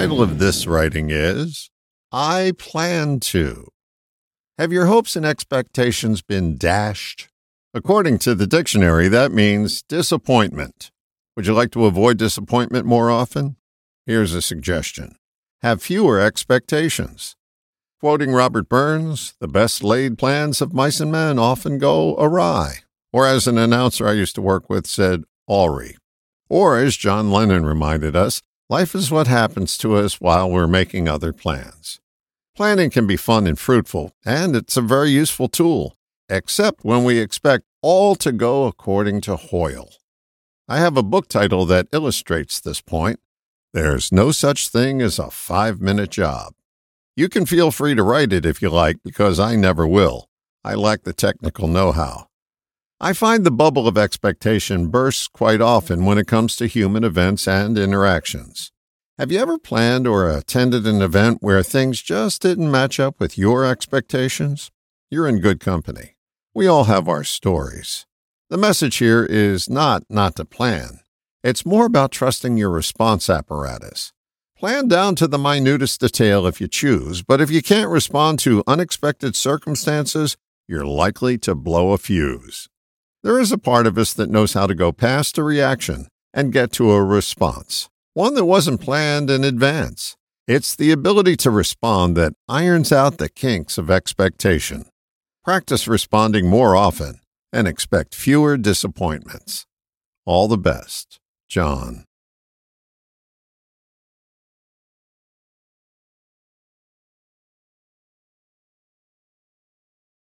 title of this writing is I Plan to. Have your hopes and expectations been dashed? According to the dictionary, that means disappointment. Would you like to avoid disappointment more often? Here's a suggestion have fewer expectations. Quoting Robert Burns, the best laid plans of mice and men often go awry. Or as an announcer I used to work with said, awry. Or as John Lennon reminded us, life is what happens to us while we're making other plans. Planning can be fun and fruitful, and it's a very useful tool, except when we expect all to go according to Hoyle. I have a book title that illustrates this point. There's no such thing as a five minute job. You can feel free to write it if you like, because I never will. I lack the technical know how. I find the bubble of expectation bursts quite often when it comes to human events and interactions. Have you ever planned or attended an event where things just didn't match up with your expectations? You're in good company. We all have our stories. The message here is not not to plan. It's more about trusting your response apparatus. Plan down to the minutest detail if you choose, but if you can't respond to unexpected circumstances, you're likely to blow a fuse. There is a part of us that knows how to go past a reaction and get to a response, one that wasn't planned in advance. It's the ability to respond that irons out the kinks of expectation. Practice responding more often and expect fewer disappointments. All the best, John.